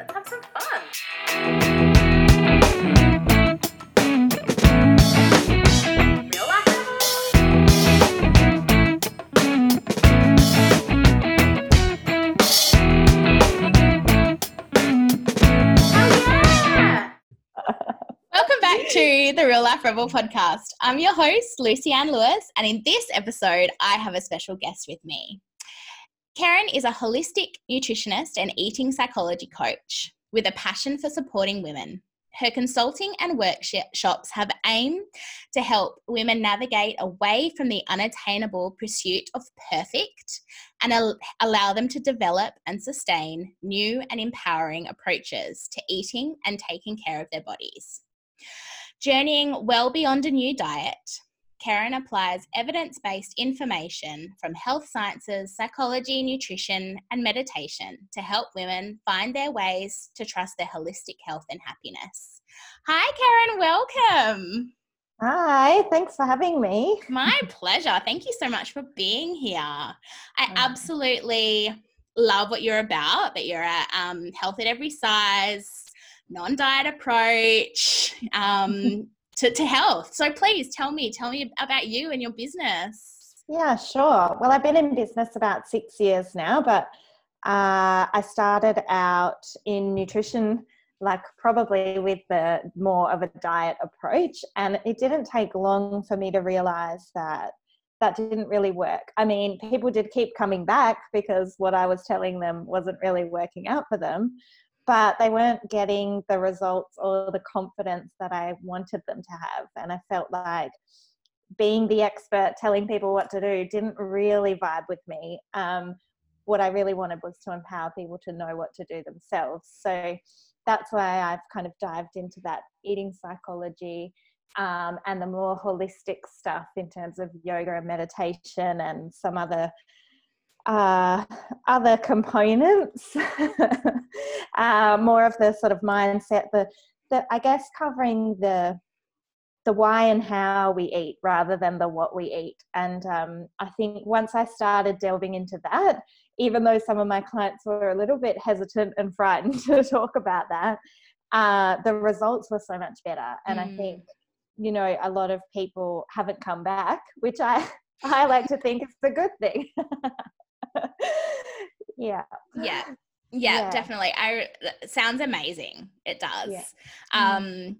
Let's have some fun. Real life Hell yeah! Welcome back to the Real Life Rebel podcast. I'm your host, Lucy Anne Lewis, and in this episode, I have a special guest with me. Kerryn is a holistic nutritionist and eating psychology coach with a passion for supporting women. Her consulting and workshops have aimed to help women navigate away from the unattainable pursuit of perfect and al- allow them to develop and sustain new and empowering approaches to eating and taking care of their bodies. Journeying well beyond a new diet, Kerryn applies evidence based information from health sciences, psychology, nutrition, and meditation to help women find their ways to trust their holistic health and happiness. Hi, Kerryn, welcome. Hi, thanks for having me. My pleasure. Thank you so much for being here. I absolutely love what you're about, that you're a um, health at every size, non diet approach um, to, to health. So please tell me, tell me about you and your business. Yeah, sure. Well, I've been in business about six years now, but uh, I started out in nutrition, like probably with the more of a diet approach. And it didn't take long for me to realize that that didn't really work. I mean, people did keep coming back because what I was telling them wasn't really working out for them, but they weren't getting the results or the confidence that I wanted them to have. And I felt like being the expert telling people what to do didn't really vibe with me. Um, what I really wanted was to empower people to know what to do themselves. So that's why I've kind of dived into that eating psychology um, and the more holistic stuff in terms of yoga and meditation and some other uh, other components. uh, more of the sort of mindset, the, the I guess covering the the why and how we eat rather than the what we eat. And um, I think once I started delving into that, even though some of my clients were a little bit hesitant and frightened to talk about that, uh, the results were so much better. And I Mm. think, you know, a lot of people haven't come back, which I, I like to think is a good thing. yeah. Yeah. Yeah, Yeah. definitely. I sounds amazing. It does. Yeah. Um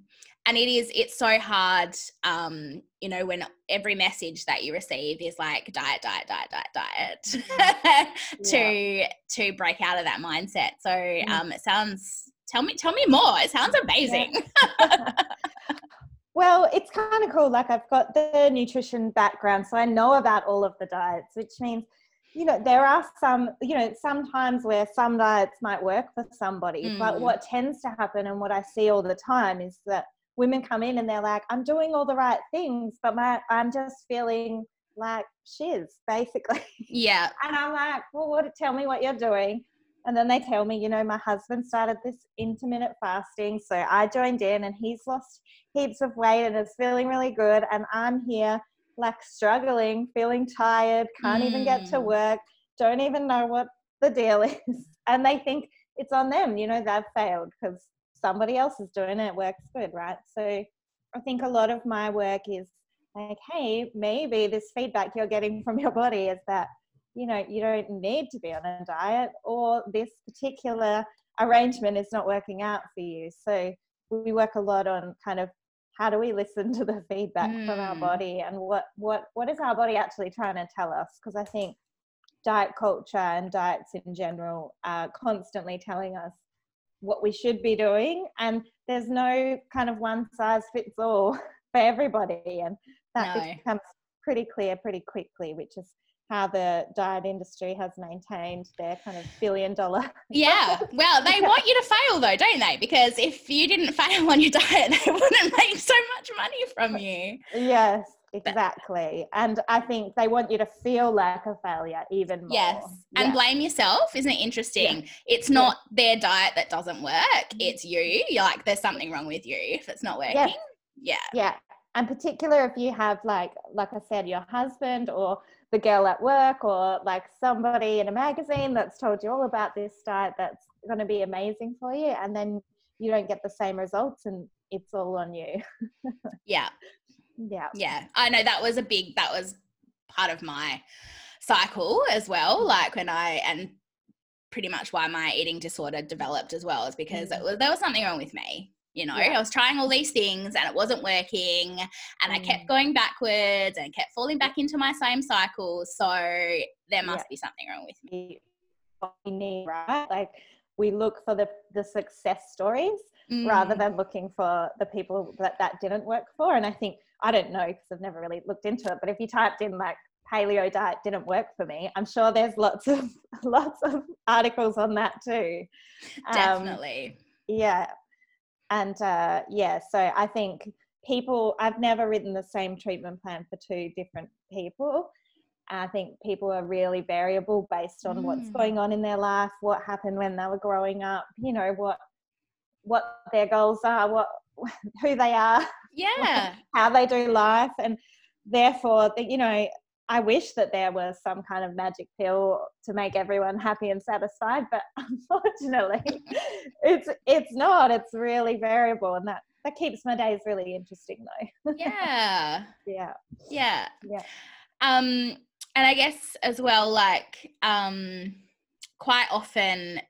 and it is it's so hard um you know when every message that you receive is like diet diet diet diet diet to to break out of that mindset. So um it sounds tell me tell me more. It sounds amazing. Well, it's kind of cool. Like I've got the nutrition background, so I know about all of the diets, which means, you know, there are some, you know, sometimes where some diets might work for somebody. But Mm. what tends to happen and what I see all the time is that women come in and they're like, I'm doing all the right things, but my I'm just feeling like shiz, basically. yeah. And I'm like, well, what? Tell me what you're doing. And then they tell me, you know, my husband started this intermittent fasting, so I joined in, and he's lost heaps of weight and is feeling really good. And I'm here, like struggling, feeling tired, can't even get to Mm. work, don't even know what the deal is. And they think it's on them, you know, they've failed because somebody else is doing it, it works good, right? So I think a lot of my work is like, hey, maybe this feedback you're getting from your body is that you know you don't need to be on a diet or this particular arrangement is not working out for you so we work a lot on kind of how do we listen to the feedback from our Mm. body and what what what is our body actually trying to tell us because i think diet culture and diets in general are constantly telling us what we should be doing and there's no kind of one size fits all for everybody and that No. becomes pretty clear pretty quickly which is how the diet industry has maintained their kind of billion dollar Yeah. Well, they want you to fail though, don't they? Because if you didn't fail on your diet, they wouldn't make so much money from you. yes exactly and i think they want you to feel like a failure even more Yes. And Yeah. blame yourself. Isn't it interesting? It's not their diet that doesn't work, mm-hmm. it's you. You're like, there's something wrong with you if it's not working. Yeah. yeah and particular if you have like like I said, your husband or the girl at work or like somebody in a magazine that's told you all about this diet that's going to be amazing for you, and then you don't get the same results, and it's all on you. Yeah. yeah. Yeah. I know that was a big, that was part of my cycle as well. Mm. Like when I, and pretty much why my eating disorder developed as well is because mm. it was, there was something wrong with me. You know, Yeah. I was trying all these things and it wasn't working, and I kept Mm. going backwards and kept falling back into my same cycle. So there must Yeah. be something wrong with me. we need, right? Like we look for the the success stories rather Mm. than looking for the people that that didn't work for. And I think I don't know because I've never really looked into it, but if you typed in like paleo diet didn't work for me, I'm sure there's lots of lots of articles on that too. Um, definitely. yeah. And uh, yeah, so I think people, I've never written the same treatment plan for two different people. I think people are really variable based on what's Mm. going on in their life, what happened when they were growing up, you know, what what their goals are, what who they are, yeah. how they do life, and therefore, you know, I wish that there was some kind of magic pill to make everyone happy and satisfied, but unfortunately, it's it's not. It's really variable, and that that keeps my days really interesting, though. Yeah. yeah, Yeah. Yeah. Um, and I guess as well, like, um, quite often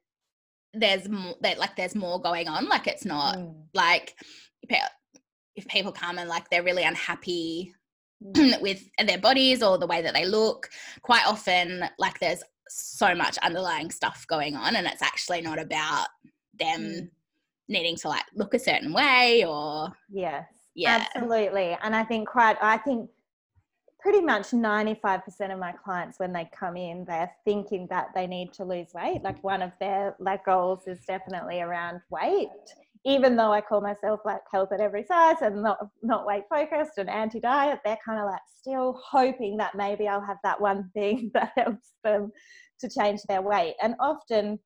there's more that like there's more going on. Like it's not Mm, like if people come and like they're really unhappy with their bodies or the way that they look, quite often like there's so much underlying stuff going on, and it's actually not about them Mm. needing to like look a certain way or yes, yeah. absolutely. And I think quite, I think pretty much 95% of my clients when they come in they're thinking that they need to lose weight like one of their like goals is definitely around weight even though i call myself like health at every size and not not weight focused and anti-diet they're kind of like still hoping that maybe i'll have that one thing that helps them to change their weight and often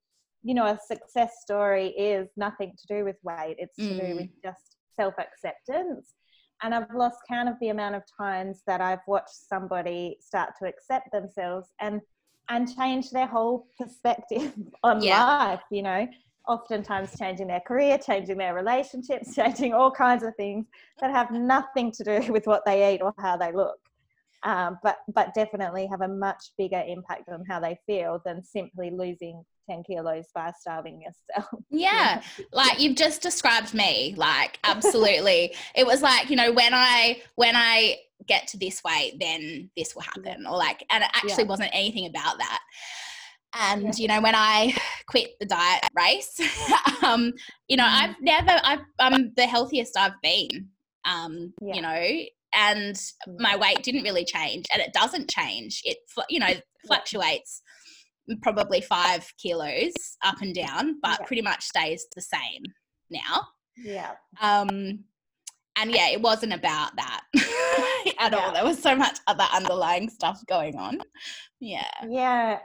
you know a success story is nothing to do with weight it's to do Mm. with just self-acceptance and I've lost count of the amount of times that I've watched somebody start to accept themselves and and change their whole perspective on Yeah. life, you know, oftentimes changing their career, changing their relationships, changing all kinds of things that have nothing to do with what they eat or how they look. Um, but but definitely have a much bigger impact on how they feel than simply losing 10 kilos by starving yourself. Yeah, like you've just described me, like absolutely. it was like, you know, when I when I get to this weight, then this will happen. Or like and it actually Yeah. wasn't anything about that. And Yeah. you know, when I quit the diet race, um, you know, Mm. I've never I've I'm the healthiest I've been. Um, Yeah. you know, and my weight didn't really change and it doesn't change. It you know, fluctuates probably five kilos up and down, but Yeah. pretty much stays the same now. Yeah. Um, and yeah, it wasn't about that at all. There was so much other underlying stuff going on. Yeah. Yeah.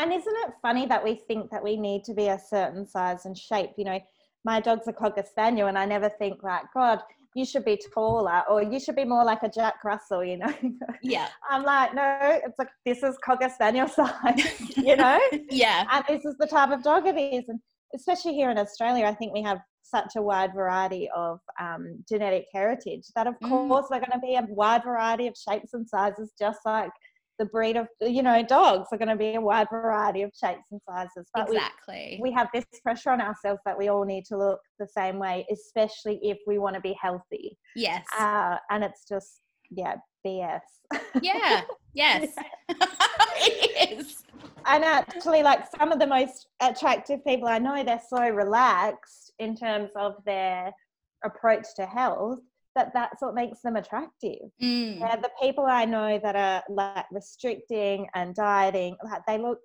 And isn't it funny that we think that we need to be a certain size and shape? You know, my dog's a Cocker Spaniel, and I never think like, God, you should be taller or you should be more like a Jack Russell, you know? Yeah. I'm like, no, it's like, this is Cocker Spaniel size, you know? Yeah. and this is the type of dog it is. And especially here in Australia, I think we have such a wide variety of um, genetic heritage that, of Mm. course, we're going to be a wide variety of shapes and sizes, just like the breed of, you know, dogs are going to be a wide variety of shapes and sizes. But we, Exactly. we have this pressure on ourselves that we all need to look the same way, especially if we want to be healthy. yes. Uh, and it's just, yeah, BS. yeah. Yes. it is. and actually like some of the most attractive people i know they're so relaxed in terms of their approach to health that that's what makes them attractive Mm. yeah, the people i know that are like restricting and dieting like they look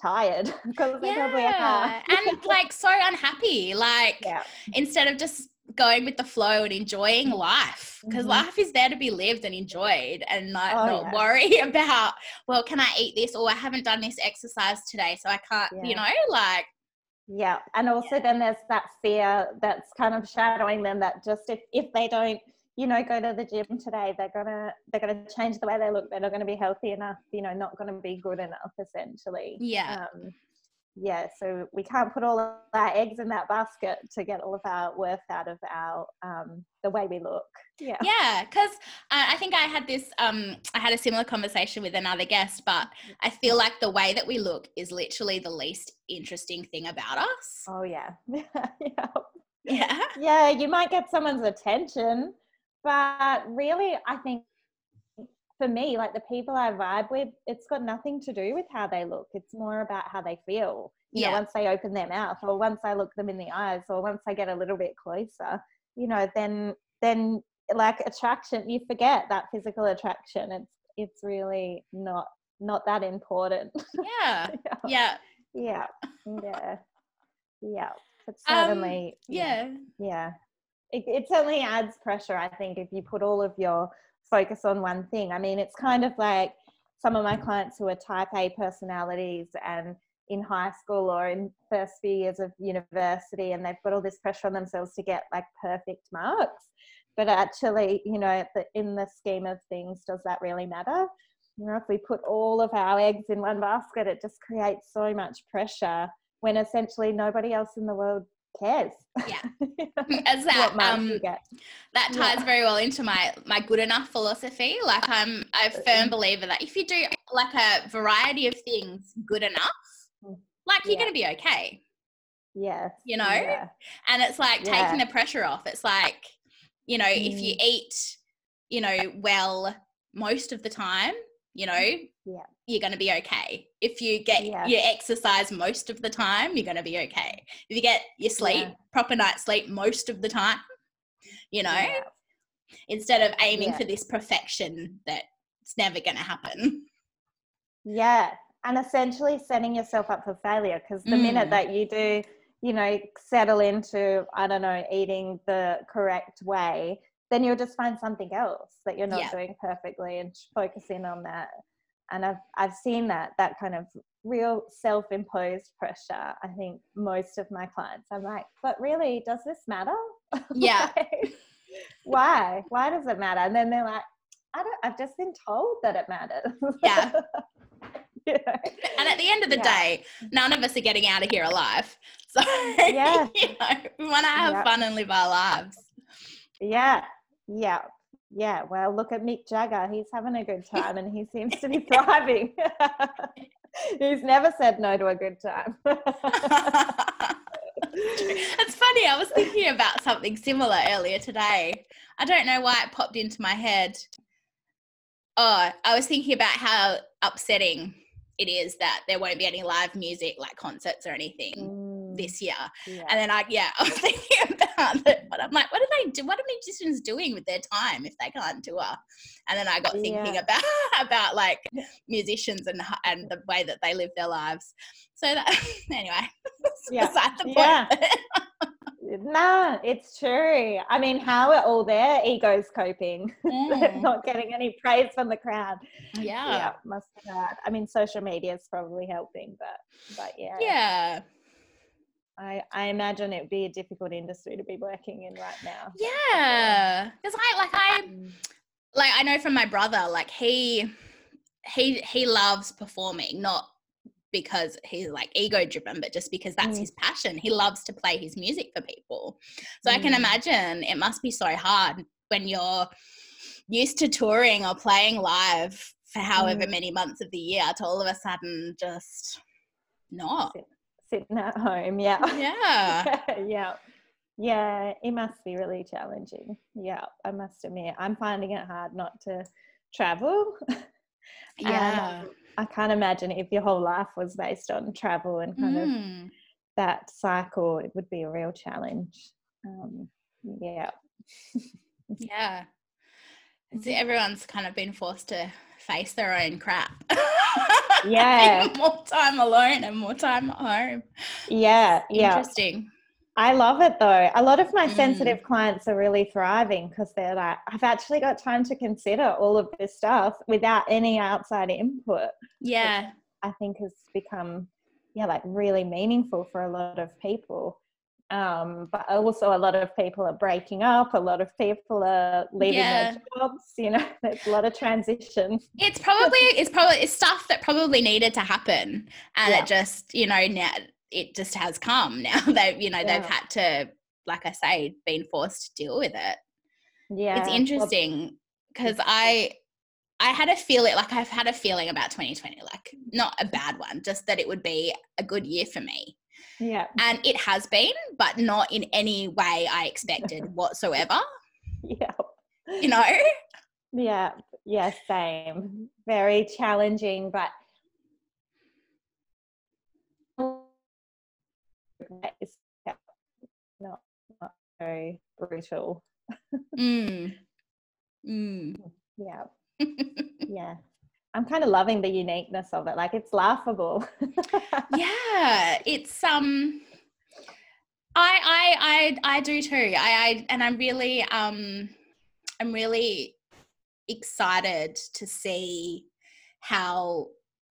tired because they probably Yeah. are and like so unhappy. Like yeah instead of just going with the flow and enjoying life because Mhm. life is there to be lived and enjoyed and like Oh, not yeah. worry about well can i eat this or i haven't done this exercise today so i can't you know like yeah and also then there's that fear that's kind of shadowing them that just if, if they don't you know go to the gym today they're gonna they're gonna change the way they look they're not gonna be healthy enough you know not gonna be good enough essentially Yeah. um, yeah so we can't put all of our eggs in that basket to get all of our worth out of our um, the way we look. Yeah. Yeah, because I I think I had this, um, I had a similar conversation with another guest, but I feel like the way that we look is literally the least interesting thing about us. oh yeah. Yeah Yeah. yeah you might get someone's attention but really i think for me like the people i vibe with it's got nothing to do with how they look. It's more about how they feel. You know Yeah. once they open their mouth or once i look them in the eyes or once i get a little bit closer you know then then like attraction you forget that physical attraction. It's it's really not not that important. Yeah. Yeah. yeah. Yeah. Yeah. But Um, certainly Yeah. yeah. It, it certainly adds pressure i think if you put all of your focus on one thing. I mean it's kind of like some of my clients who are type a personalities and in high school or in first few years of university and they've got all this pressure on themselves to get like perfect marks. But actually you know in the scheme of things does that really matter? You know if we put all of our eggs in one basket it just creates so much pressure when essentially nobody else in the world cares Yeah. As that, what um, that Yeah. ties very well into my my good enough philosophy. Like I'm a firm believer that if you do like a variety of things good enough, Mm. like you're Yeah. gonna be okay. yes You know? yeah. and it's like Yeah. taking the pressure off it's like you know if you Mm. eat you know well most of the time you know Yeah. You're going to be okay if you get Yeah. your exercise most of the time you're going to be okay if you get your sleep Yeah. proper night sleep most of the time you know Yeah. instead of aiming for this perfection that it's never going to happen Yeah, and essentially setting yourself up for failure because the minute Mm. that you do, you know, settle into, I don't know, eating the correct way, then you'll just find something else that you're not doing perfectly and focusing on that. And I've I've seen that that kind of real self-imposed pressure. I think most of my clients, I'm like, but really, does this matter? Yeah. Like, why? Why does it matter? And then they're like, I don't. I've just been told that it matters. Yeah. You know? and at the end of the Yeah. day none of us are getting out of here alive so Yeah. you know we want to have Yeah. fun and live our lives Yeah, yeah, yeah. Well, look at Mick Jagger. He's having a good time and he seems to be thriving. He's never said no to a good time. it's funny i was thinking about something similar earlier today i don't know why it popped into my head oh i was thinking about how upsetting it is that there won't be any live music like concerts or anything Mm, this year yeah. And then I, yeah, I was thinking but I'm like, what are they do? What are musicians doing with their time if they can't tour? And then I got thinking Yeah. about about like musicians and and the way that they live their lives. So that anyway, Yeah. beside the point. Yeah. No, it's true. I mean, how are all their egos coping? Mm, not getting any praise from the crowd. yeah. Yeah, must be hard. I mean, social media is probably helping, but but yeah, Yeah. I, I imagine it would be a difficult industry to be working in right now. Yeah. Because I like I Mm. like I know from my brother, like he he he loves performing, not because he's like ego driven, but just because that's Mm. his passion. He loves to play his music for people. So I can Mm. imagine it must be so hard when you're used to touring or playing live for however Mm. many months of the year to all of a sudden just not. Sitting at home, yeah. Yeah. yeah. Yeah, it must be really challenging. Yeah, I must admit. I'm finding it hard not to travel. Yeah. um, I can't imagine if your whole life was based on travel and kind of Mm. that cycle, it would be a real challenge. Um, yeah. Yeah. It's, Mhm. everyone's kind of been forced to face their own crap. Yeah. More time alone and more time at home. Yeah, yeah. Interesting. I love it though. A lot of my Mm. sensitive clients are really thriving because they're like, I've actually got time to consider all of this stuff without any outside input. Yeah. I think has become, yeah, like really meaningful for a lot of people. Um, but also a lot of people are breaking up. A lot of people are leaving Yeah. their jobs. You know, there's a lot of transition. It's probably it's probably it's stuff that probably needed to happen, and Yeah. it just you know now it just has come. Now they've you know they've had to like I say been forced to deal with it. Yeah, it's interesting because I I had a feeling like I've had a feeling about 2020, like not a bad one, just that it would be a good year for me. Yeah, And it has been, but not in any way I expected whatsoever. yeah, You know? yeah, yeah. Same. Very challenging, but it's not, not very brutal. Mm. Mm. Yeah, yeah. I'm kind of loving the uniqueness of it. Like it's laughable. yeah, it's um I I I I do too. I I and I'm really um I'm really excited to see how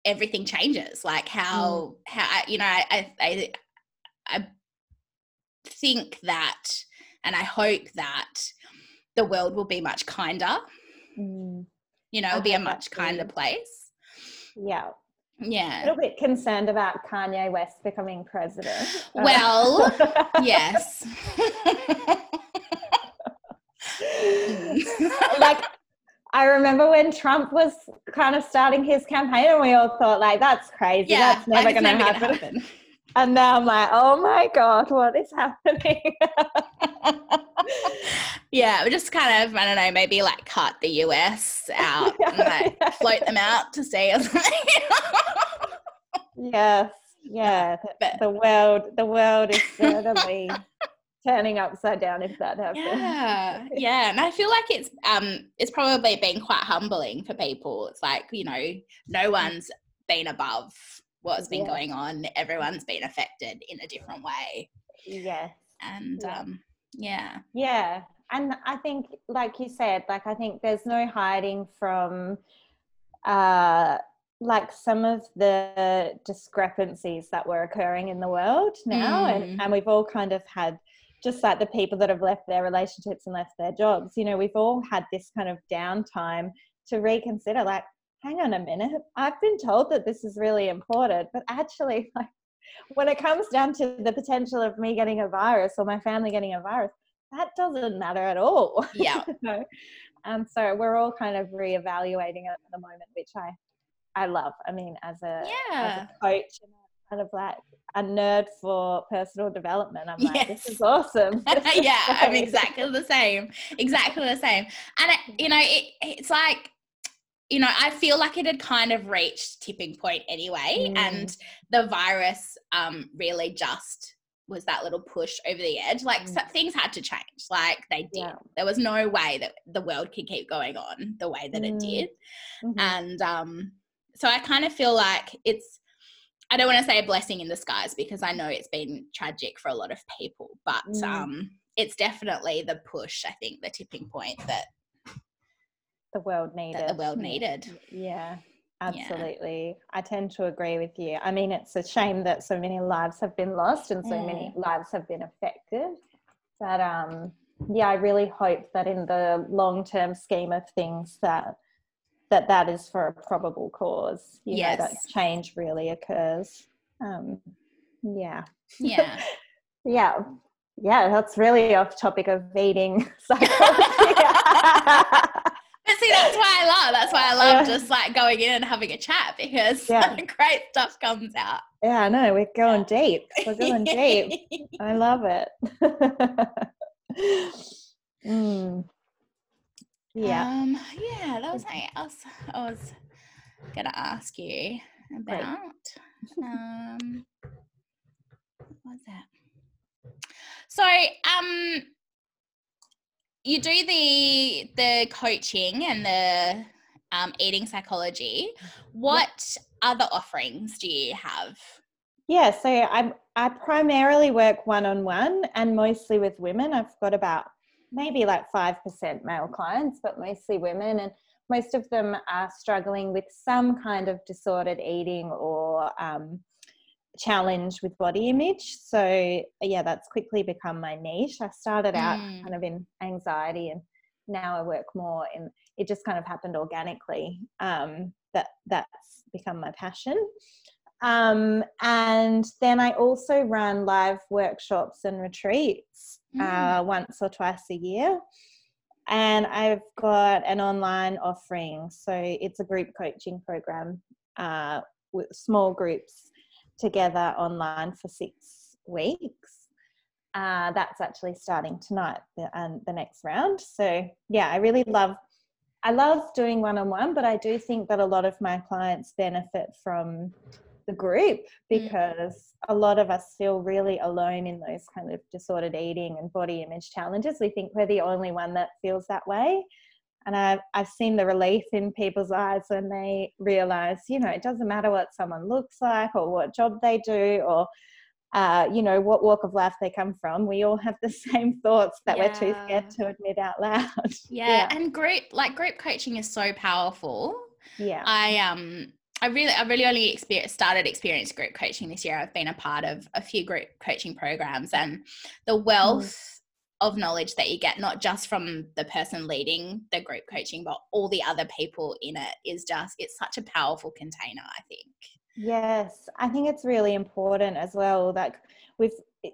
everything changes. Like how how you know I I I, I think that and I hope that the world will be much kinder. Mm, You know, it'll be a much kinder place. yeah. Yeah. A little bit concerned about Kanye West becoming president. Uh, Well, Yes. like I remember when Trump was kind of starting his campaign, and we all thought like, "That's crazy. yeah, That's never going to never happen. gonna And now I'm like, "Oh my god, what is happening?" yeah, we just kind of, I don't know, maybe like cut the US out and like float them out to sea or something. yes, yeah. The, But- the world, the world is certainly turning upside down if that happens. yeah, yeah, and I feel like it's um, it's probably been quite humbling for people. It's like you know, no one's been above what's been Yeah. going on. Everyone's been affected in a different way, Yes. and Yeah. um, yeah, Yeah. And I think, like you said, like I think there's no hiding from uh like some of the discrepancies that were occurring in the world now Mm. and, and we've all kind of had just like the people that have left their relationships and left their jobs, you know, we've all had this kind of downtime to reconsider like, hang on a minute, I've been told that this is really important, but actually like when it comes down to the potential of me getting a virus or my family getting a virus, that doesn't matter at all. yeah, know? And um, so we're all kind of reevaluating it at the moment, which I I love. I mean, as a, as yeah. a coach and kind of like a nerd for personal development, I'm like, this is awesome. This is yeah, I'm exactly the same. Exactly the same. And it, you know, it, it's like, you know, I feel like it had kind of reached tipping point anyway, Mm. and the virus um really just was that little push over the edge. Like so, Mm. things had to change. Like they did. Yeah. There was no way that the world could keep going on the way that it Mm. did. Mhm. And um, so I kind of feel like it's, I don't want to say a blessing in disguise because I know it's been tragic for a lot of people, but Mm. um, it's definitely the push, I think, the tipping point that, the world needed. that the world needed. Yeah, absolutely. I tend to agree with you. I mean, it's a shame that so many lives have been lost and so many lives have been affected. But um, yeah, I really hope that in the long-term scheme of things that that that is for a probable cause. You know, that change really occurs. Um, yeah, Yeah. yeah, yeah. That's really off topic of eating psychology. But see, that's why I love. That's why I love Yeah. just like going in and having a chat because Yeah. great stuff comes out. yeah, I know. We're going deep. We're going deep. I love it. mm. Yeah. Um, yeah, that was something else I was gonna ask you about. Um, what was that? So, um, you do the the coaching and the um, eating psychology. What other offerings do you have? Yeah, so I I primarily work one on one and mostly with women. I've got about maybe like five percent male clients, but mostly women, and most of them are struggling with some kind of disordered eating or um, challenge with body image. So yeah, that's quickly become my niche. I started out Mm. kind of in anxiety and now I work more in it just kind of happened organically. Um, that that's become my passion. Um, and then I also run live workshops and retreats uh, once or twice a year. And I've got an online offering. So it's a group coaching program uh, with small groups together online for six weeks. Uh, that's actually starting tonight, the, um, the next round. So yeah, I really love. I love doing one-on-one, but I do think that a lot of my clients benefit from the group because a lot of us feel really alone in those kind of disordered eating and body image challenges. We think we're the only one that feels that way. And I've, I've seen the relief in people's eyes when they realize, you know, it doesn't matter what someone looks like or what job they do or, uh, you know, what walk of life they come from. We all have the same thoughts that we're too scared to admit out loud. yeah, and group like group coaching is so powerful. Yeah. I um I really I really only experience, started experiencing group coaching this year. I've been a part of a few group coaching programs and the wealth of knowledge that you get not just from the person leading the group coaching but all the other people in it is just it's such a powerful container, I think. Yes, I think it's really important as well. Like we've,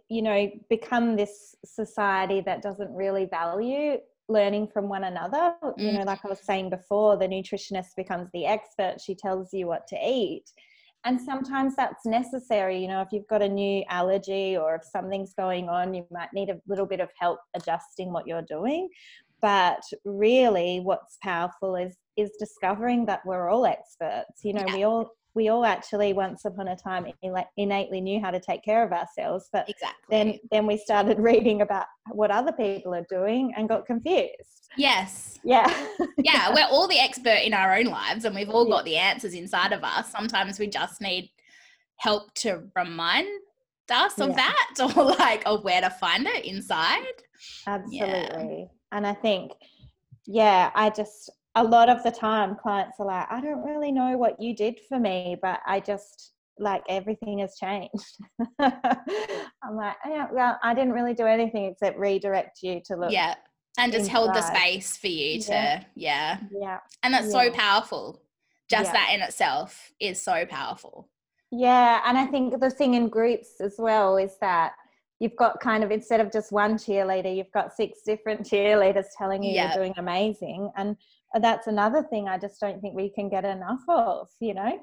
you know, become this society that doesn't really value learning from one another. You know, mm. like I was saying before, the nutritionist becomes the expert. She tells you what to eat. And sometimes that's necessary. You know, if you've got a new allergy or if something's going on, you might need a little bit of help adjusting what you're doing. But really, what's powerful is is discovering that we're all experts. You know, Yeah. we all we all actually once upon a time innately knew how to take care of ourselves, but Exactly. then then we started reading about what other people are doing and got confused. yes. Yeah. yeah, we're all the expert in our own lives and we've all got the answers inside of us. Sometimes we just need help to remind us of Yeah. that or like of where to find it inside. Absolutely. And I think, yeah, I just, a lot of the time clients are like, I don't really know what you did for me, but I just, like, everything has changed. I'm like, oh, yeah, well, I didn't really do anything except redirect you to look. Yeah. And just held the space for you to, Yeah. yeah. Yeah. And that's so powerful. Just Yeah. that in itself is so powerful. Yeah, and I think the thing in groups as well is that you've got kind of instead of just one cheerleader, you've got six different cheerleaders telling you Yeah. you're doing amazing, and that's another thing I just don't think we can get enough of. You know,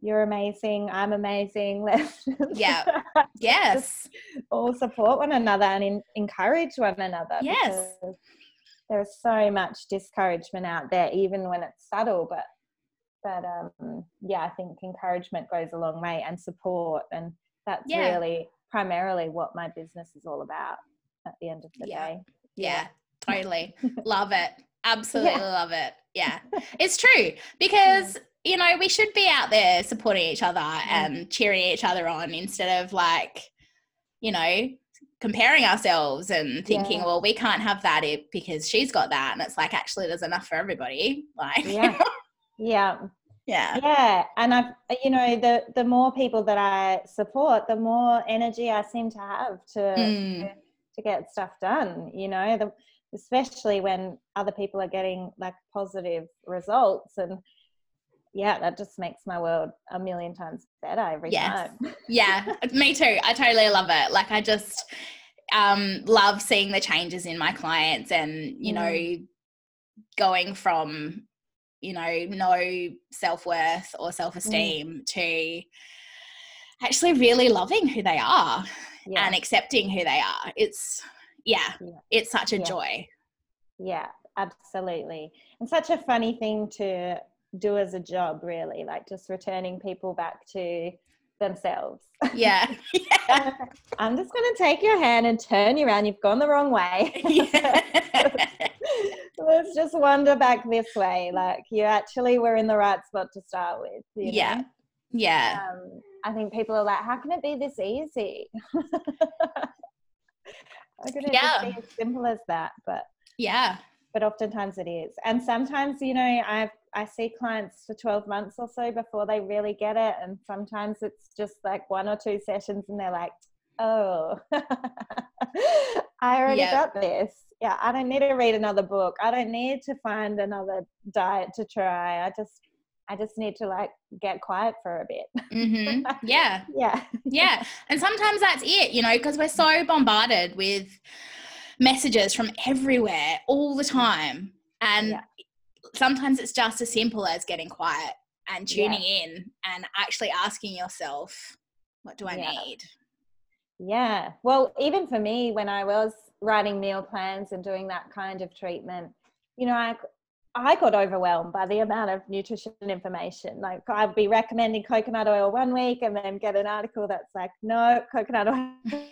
you're amazing, I'm amazing. Let's Yeah. Yes. all support one another and in, encourage one another. Yes. There's so much discouragement out there, even when it's subtle, but but um yeah i think encouragement goes a long way and support and that's Yeah. really primarily what my business is all about at the end of the Yeah. day Yeah, totally. love it. Absolutely love it. Yeah. It's true because, you know, we should be out there supporting each other and cheering each other on instead of like, you know, comparing ourselves and thinking, Yeah. well, we can't have that because she's got that. And it's like, actually, there's enough for everybody. Like, yeah yeah yeah. yeah and i've you know the the more people that i support the more energy i seem to have to Mm. to get stuff done you know the, especially when other people are getting like positive results and yeah that just makes my world a million times better every Yes. time. Yeah. Me too. I totally love it. Like i just um love seeing the changes in my clients and you know going from you know no self-worth or self-esteem to actually really loving who they are yeah. and accepting who they are. It's yeah, Yeah. it's such a Yeah. joy yeah absolutely and such a funny thing to do as a job really like just returning people back to themselves yeah i'm just going to take your hand and turn you around you've gone the wrong way yeah. let's just wander back this way like you actually were in the right spot to start with you Yeah. yeah um, I think people are like, how can it be this easy? Can it Yeah. just be as simple as that? But yeah but oftentimes it is. And sometimes, you know, I've I see clients for 12 months or so before they really get it. And sometimes it's just like one or two sessions and they're like, oh, I already Yep. got this. Yeah, I don't need to read another book. I don't need to find another diet to try. I just I just need to like get quiet for a bit. hmm Yeah. yeah. Yeah. And sometimes that's it, you know, because we're so bombarded with messages from everywhere all the time. And Yeah. sometimes it's just as simple as getting quiet and tuning in and actually asking yourself, what do I Yeah. need? Yeah. Well, even for me, when I was writing meal plans and doing that kind of treatment, you know, I I got overwhelmed by the amount of nutrition information. Like I'd be recommending coconut oil one week and then get an article that's like, no, coconut oil.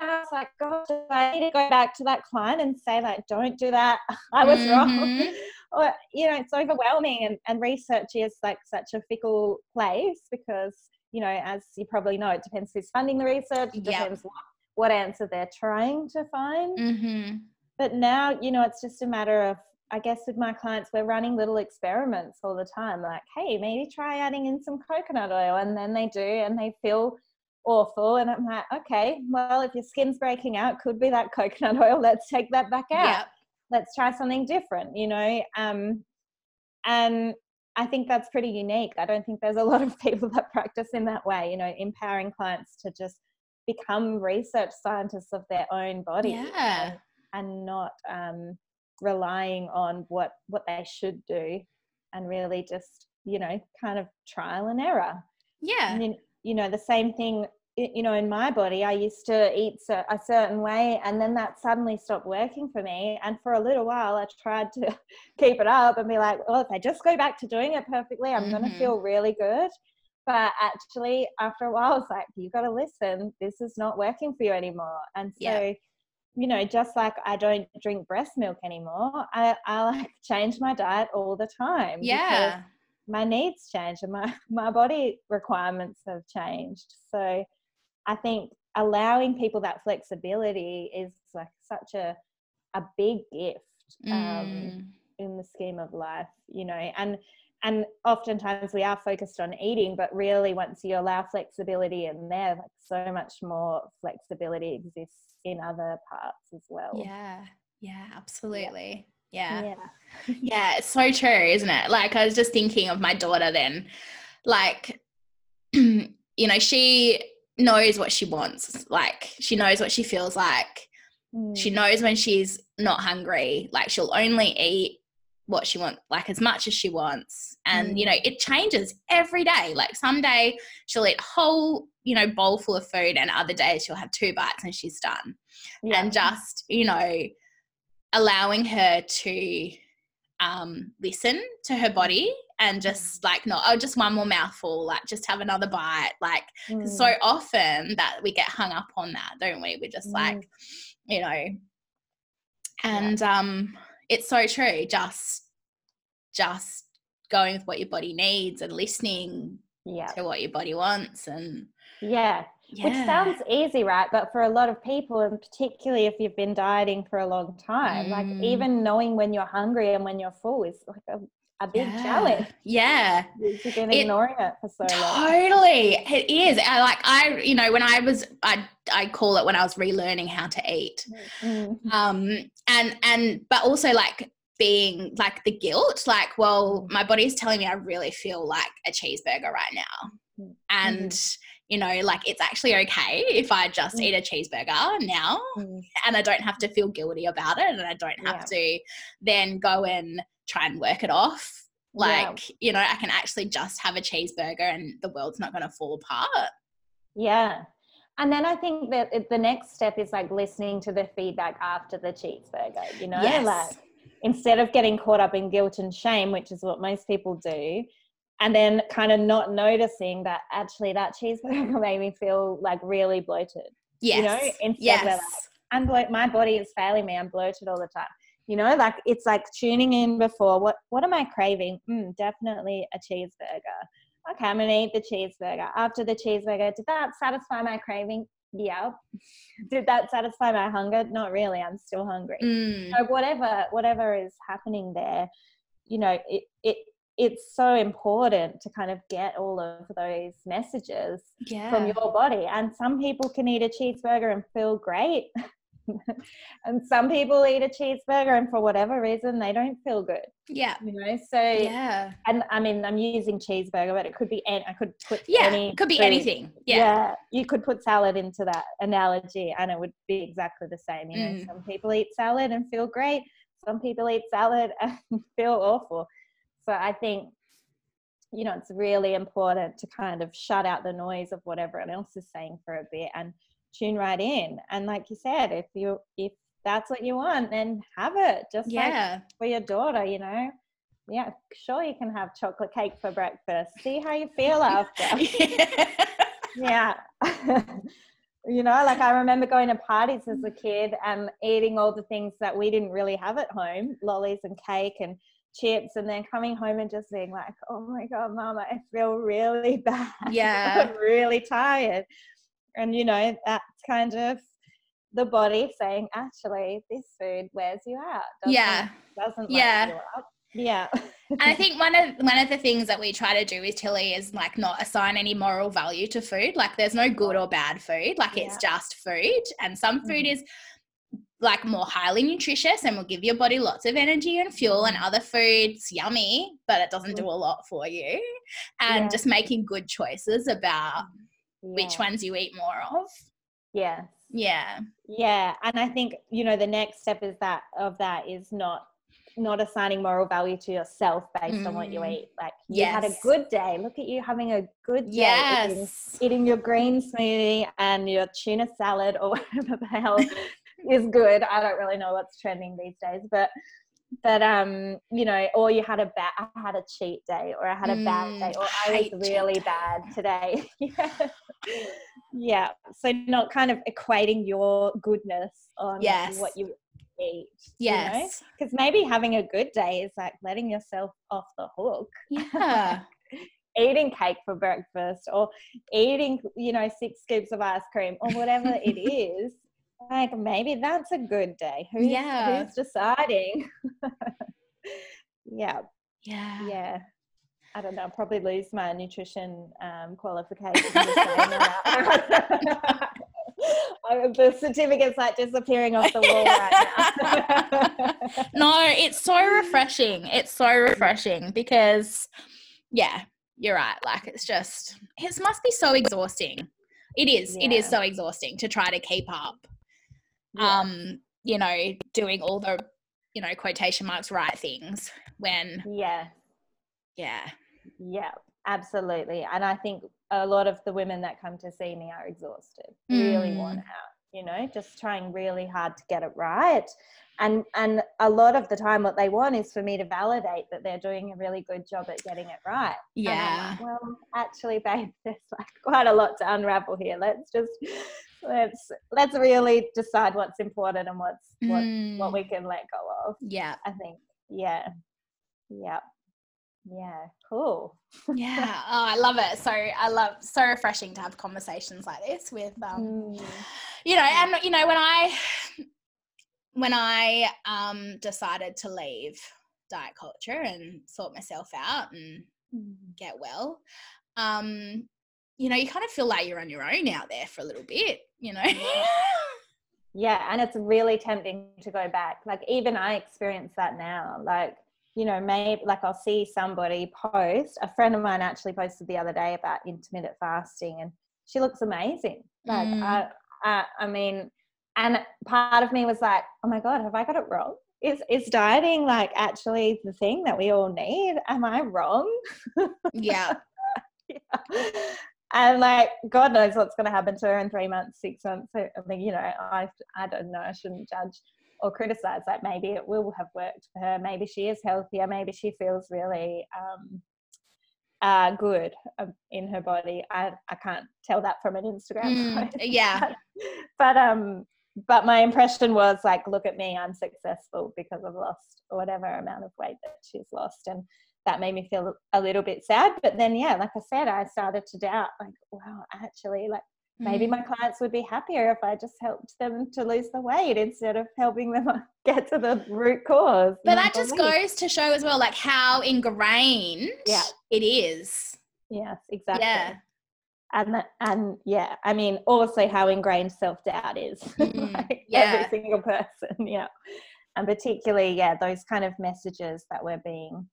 I was like, gosh, I need to go back to that client and say like, don't do that. I was wrong. Mhm. or you know it's overwhelming and, and research is like such a fickle place because you know as you probably know it depends who's funding the research it Yep. depends what, what answer they're trying to find Mhm. But now you know it's just a matter of i guess with my clients we're running little experiments all the time like hey maybe try adding in some coconut oil and then they do and they feel awful and i'm like okay well if your skin's breaking out could be that coconut oil let's take that back out Yep. let's try something different you know um and i think that's pretty unique i don't think there's a lot of people that practice in that way you know empowering clients to just become research scientists of their own body Yeah. And, not um relying on what what they should do and really just you know kind of trial and error Yeah. and then, you know the same thing you know in my body i used to eat a certain way and then that suddenly stopped working for me and for a little while i tried to keep it up and be like well if i just go back to doing it perfectly i'm going Mhm. to feel really good but actually after a while it's like "You've got to listen this is not working for you anymore and so Yeah. You know just like i don't drink breast milk anymore i i like change my diet all the time because Yeah. my needs change and my my body requirements have changed so i think allowing people that flexibility is like such a a big gift um, Mm. in the scheme of life you know and and oftentimes we are focused on eating but really once you allow flexibility in there like so much more flexibility exists in other parts as well Yeah. Yeah. Absolutely. Yeah. yeah Yeah, it's so true, isn't it? Like I was just thinking of my daughter then. Like you know, she knows what she wants. Like she knows what she feels like. She Mm, knows when she's not hungry. Like she'll only eat what she wants, like as much as she wants. And you know, it changes every day. Like some day she'll eat a whole, you know, bowl full of food and other days she'll have two bites and she's done yeah. and just you know allowing her to um listen to her body and just like not oh just one more mouthful like just have another bite like Mm, so often that we get hung up on that don't we we're just Mm. like you know and um it's so true just just going with what your body needs and listening yeah. to what your body wants and yeah which sounds easy right? But for a lot of people and particularly if you've been dieting for a long time like Mm. even knowing when you're hungry and when you're full is like a, a big Yeah. challenge yeah you've been ignoring it for so long Totally, it is. I like I, you know, when I was, I, I call it when I was relearning how to eat. Mm, Um, and and but also like being like the guilt, like, well, my body's telling me I really feel like a cheeseburger right now, Mm. and you know, like it's actually okay if I just Mm. eat a cheeseburger now, mm, and I don't have to feel guilty about it, and I don't have to then go and try and work it off yeah. like you know i can actually just have a cheeseburger and the world's not going to fall apart Yeah. And then I think that the next step is like listening to the feedback after the cheeseburger, you know, yes like instead of getting caught up in guilt and shame, which is what most people do, and then kind of not noticing that actually that cheeseburger made me feel like really bloated. yes you know, instead yes like, I'm blo- my body is failing me. I'm bloated all the time. You know, like it's like tuning in before what what am I craving? Mm, definitely a cheeseburger. Okay, I'm gonna eat the cheeseburger. After the cheeseburger, did that satisfy my craving? yeah. Did that satisfy my hunger? Not really. I'm still hungry. Mm. So whatever whatever is happening there, you know, it it it's so important to kind of get all of those messages Yeah. from your body. And some people can eat a cheeseburger and feel great. and some people eat a cheeseburger and for whatever reason they don't feel good. yeah. You know, so Yeah. and I mean I'm using cheeseburger, but it could be any I could put Yeah. any Could be food. anything. Yeah. Yeah. You could put salad into that analogy and it would be exactly the same. You know, Mm. some people eat salad and feel great. Some people eat salad and feel awful. So I think, you know, it's really important to kind of shut out the noise of what everyone else is saying for a bit and tune right in. And like you said, if you if that's what you want, then have it. Just like Yeah. for your daughter, you know. Yeah, sure you can have chocolate cake for breakfast. See how you feel after yeah you know like i remember going to parties as a kid and eating all the things that we didn't really have at home lollies and cake and chips and then coming home and just being like oh my god mama i feel really bad Yeah. i'm really tired and you know that's kind of the body saying actually this food wears you out doesn't, yeah. doesn't Yeah. yeah And I think one of one of the things that we try to do with Tilly is like not assign any moral value to food. Like there's no good or bad food. Like it's just food. And some food Mhm. is like more highly nutritious and will give your body lots of energy and fuel and mm-hmm. other foods yummy, but it doesn't mm-hmm. do a lot for you. And Yeah. just making good choices about which Yeah. ones you eat more of. yes Yeah. yeah and i think you know the next step is that of that is not not assigning moral value to yourself based on what you Mm. eat like you had a good day look at you having a good day eating, Yes. eating your green smoothie and your tuna salad or whatever the hell is good i don't really know what's trending these days but but um you know or you had a bad i had a cheat day or i had a bad Mm, day or I was really bad today yeah. yeah so not kind of equating your goodness on Yes. what you eat Yes. because maybe having a good day is like letting yourself off the hook Yeah. eating cake for breakfast or eating you know six scoops of ice cream or whatever it is like maybe that's a good day who's, Yeah. who's deciding yeah Yeah. yeah i don't know I'll probably lose my nutrition um, qualification just saying that. I- the certificate's like disappearing off the wall right now no, it's so refreshing. It's so refreshing because, yeah, you're right. Like, it's just, it must be so exhausting. It is. It is so exhausting to try to keep up, Yeah. um, you know, doing all the, you know, quotation marks right things when, yeah yeah. Yeah, absolutely. And I think a lot of the women that come to see me are exhausted, really worn Mm. out, you know, just trying really hard to get it right. And and a lot of the time what they want is for me to validate that they're doing a really good job at getting it right. Yeah. like, well, actually, babe, there's like quite a lot to unravel here. Let's just let's let's really decide what's important and what's what what Mm, we can let go of. yeah. I think. Yeah. Yeah. Yeah. Cool. Yeah. Oh, I love it. So I love so refreshing to have conversations like this with um Mm. you know and you know when i when i um decided to leave diet culture and sort myself out and get well um you know you kind of feel like you're on your own out there for a little bit you know Yeah, and it's really tempting to go back. Like even I experience that now. Like, you know, maybe like I'll see somebody post. A friend of mine actually posted the other day about intermittent fasting and she looks amazing. Like Mm. I, I I mean, and part of me was like, oh my God, have I got it wrong? Is is dieting like actually the thing that we all need? Am I wrong? yeah and like god knows what's going to happen to her in three months six months i mean you know i i don't know i shouldn't judge or criticize like maybe it will have worked for her maybe she is healthier maybe she feels really um uh good um, in her body i i can't tell that from an instagram Mm, post. yeah. but um but my impression was like look at me i'm successful because i've lost whatever amount of weight that she's lost and that made me feel a little bit sad but then yeah like i said i started to doubt like wow actually like maybe Mm. my clients would be happier if I just helped them to lose the weight instead of helping them get to the root cause. But that just belief. goes to show as well, like how ingrained Yeah. it is. Yes, exactly. Yeah. And that- and yeah, I mean, also how ingrained self doubt is. Mm, like yeah. Every single person, yeah. And particularly, yeah, those kind of messages that we're being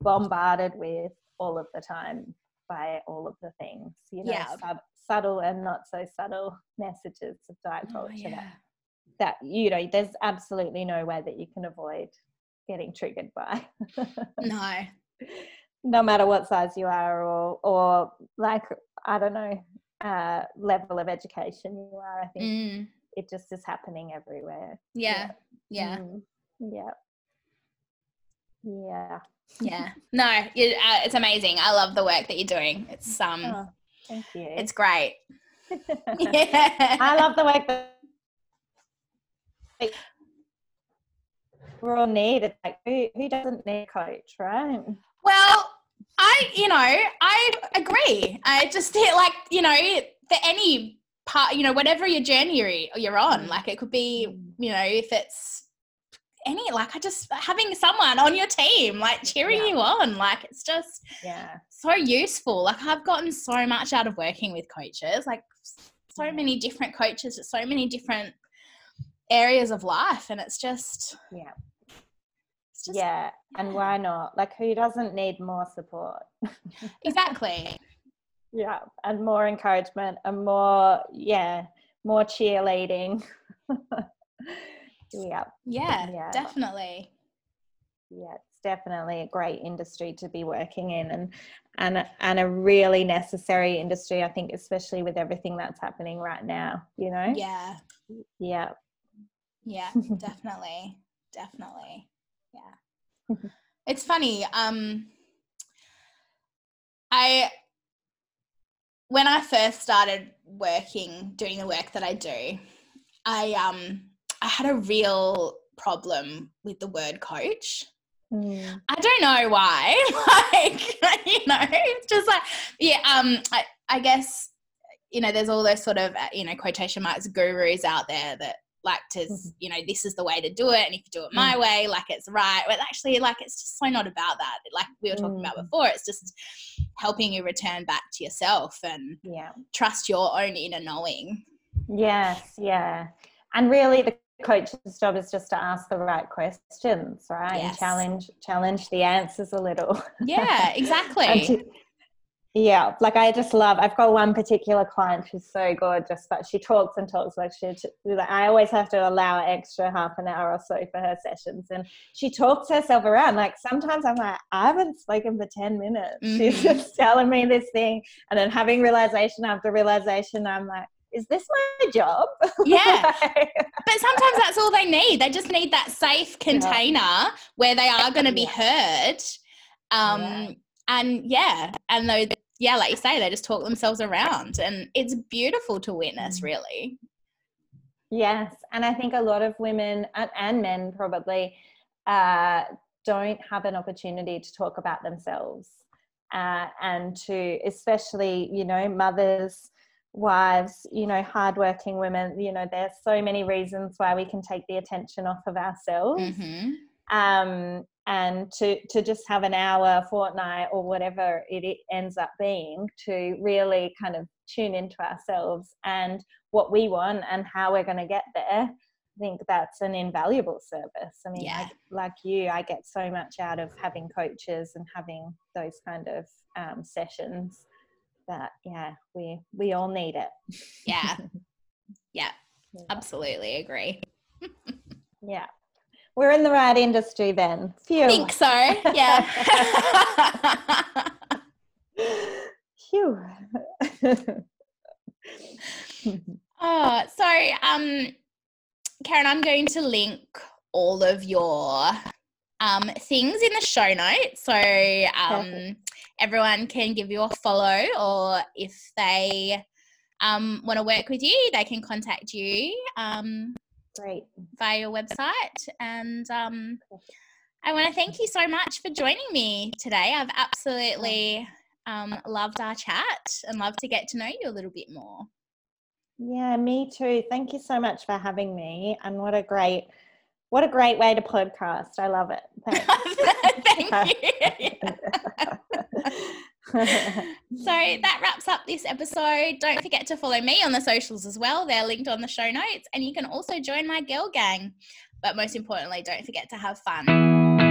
bombarded with all of the time by all of the things, you know, Yeah. sub- subtle and not so subtle messages of diet Oh, culture that yeah. that you know there's absolutely no way that you can avoid getting triggered by No. no matter what size you are or or like i don't know uh level of education you are i think Mm, it just is happening everywhere yeah. Yeah. Mm, yeah yeah Yeah. No, you, uh, it's amazing. I love the work that you're doing. It's um, oh, thank you it's great. Yeah. i love the work that we're all needed like who, who doesn't need a coach right Well, I, you know, I agree. I just like, you know, for any part, you know, whatever your journey you're, you're on, like it could be, Mm. you know, if it's any, like I just having someone on your team, like cheering Yeah. you on, like it's just yeah so useful. Like I've gotten so much out of working with coaches, like so many different coaches at so many different areas of life. And it's just, yeah it's just yeah and why not like who doesn't need more support exactly. yeah and more encouragement and more yeah more cheerleading yeah Yeah, Yeah. definitely. yeah it's definitely a great industry to be working in and and and a really necessary industry i think especially with everything that's happening right now you know Yeah, yeah yeah, definitely, definitely. Yeah. It's funny. Um, I when I first started working, doing the work that I do, I um I had a real problem with the word coach. Mm, I don't know why. like, you know, it's just like, yeah, um, I, I guess, you know, there's all those sort of, uh, you know, quotation marks gurus out there that like to, Mhm. you know, this is the way to do it. And if you do it my way, like it's right. But actually, like, it's just so not about that. Like we were talking about Mm. before, it's just helping you return back to yourself and yeah trust your own inner knowing. yes yeah and really the coach's job is just to ask the right questions right Yes. and challenge challenge the answers a little Yeah, exactly. to- yeah, like I just love. I've got one particular client who's so gorgeous, but she talks and talks like she. Like I always have to allow extra half an hour or so for her sessions, and she talks herself around. Like sometimes I'm like, I haven't spoken for ten minutes. She's Mhm. just telling me this thing, and then having realization after realization, I'm like, is this my job? Yeah. But sometimes that's all they need. They just need that safe container where they are going to be heard. Um, Yeah. And yeah, and though, yeah, like you say, they just talk themselves around, and it's beautiful to witness, Mm. really. Yes, and I think a lot of women and, and men probably uh, don't have an opportunity to talk about themselves, uh, and to especially you know mothers, wives, you know hardworking women. You know, there's so many reasons why we can take the attention off of ourselves, hmm um, and to to just have an hour, fortnight, or whatever it, ends up being to really kind of tune into ourselves and what we want and how we're going to get there. I think that's an invaluable service. I mean, Yeah. like, like you, I get so much out of having coaches and having those kind of um, sessions that, yeah, we we all need it. Yeah, yeah, absolutely agree. Yeah, we're in the right industry then. Phew. I think so. Yeah. Phew. Oh, so um, Kerryn, I'm going to link all of your um things in the show notes, so um everyone can give you a follow, or if they um want to work with you, they can contact you um Great. via your website. And um, I want to thank you so much for joining me today. I've absolutely um loved our chat and love to get to know you a little bit more. Yeah, me too. Thank you so much for having me. And what a great, what a great way to podcast. I love it. Thank you. so that wraps up this episode. Don't forget to follow me on the socials as well. They're linked on the show notes. And you can also join my girl gang. But most importantly, don't forget to have fun.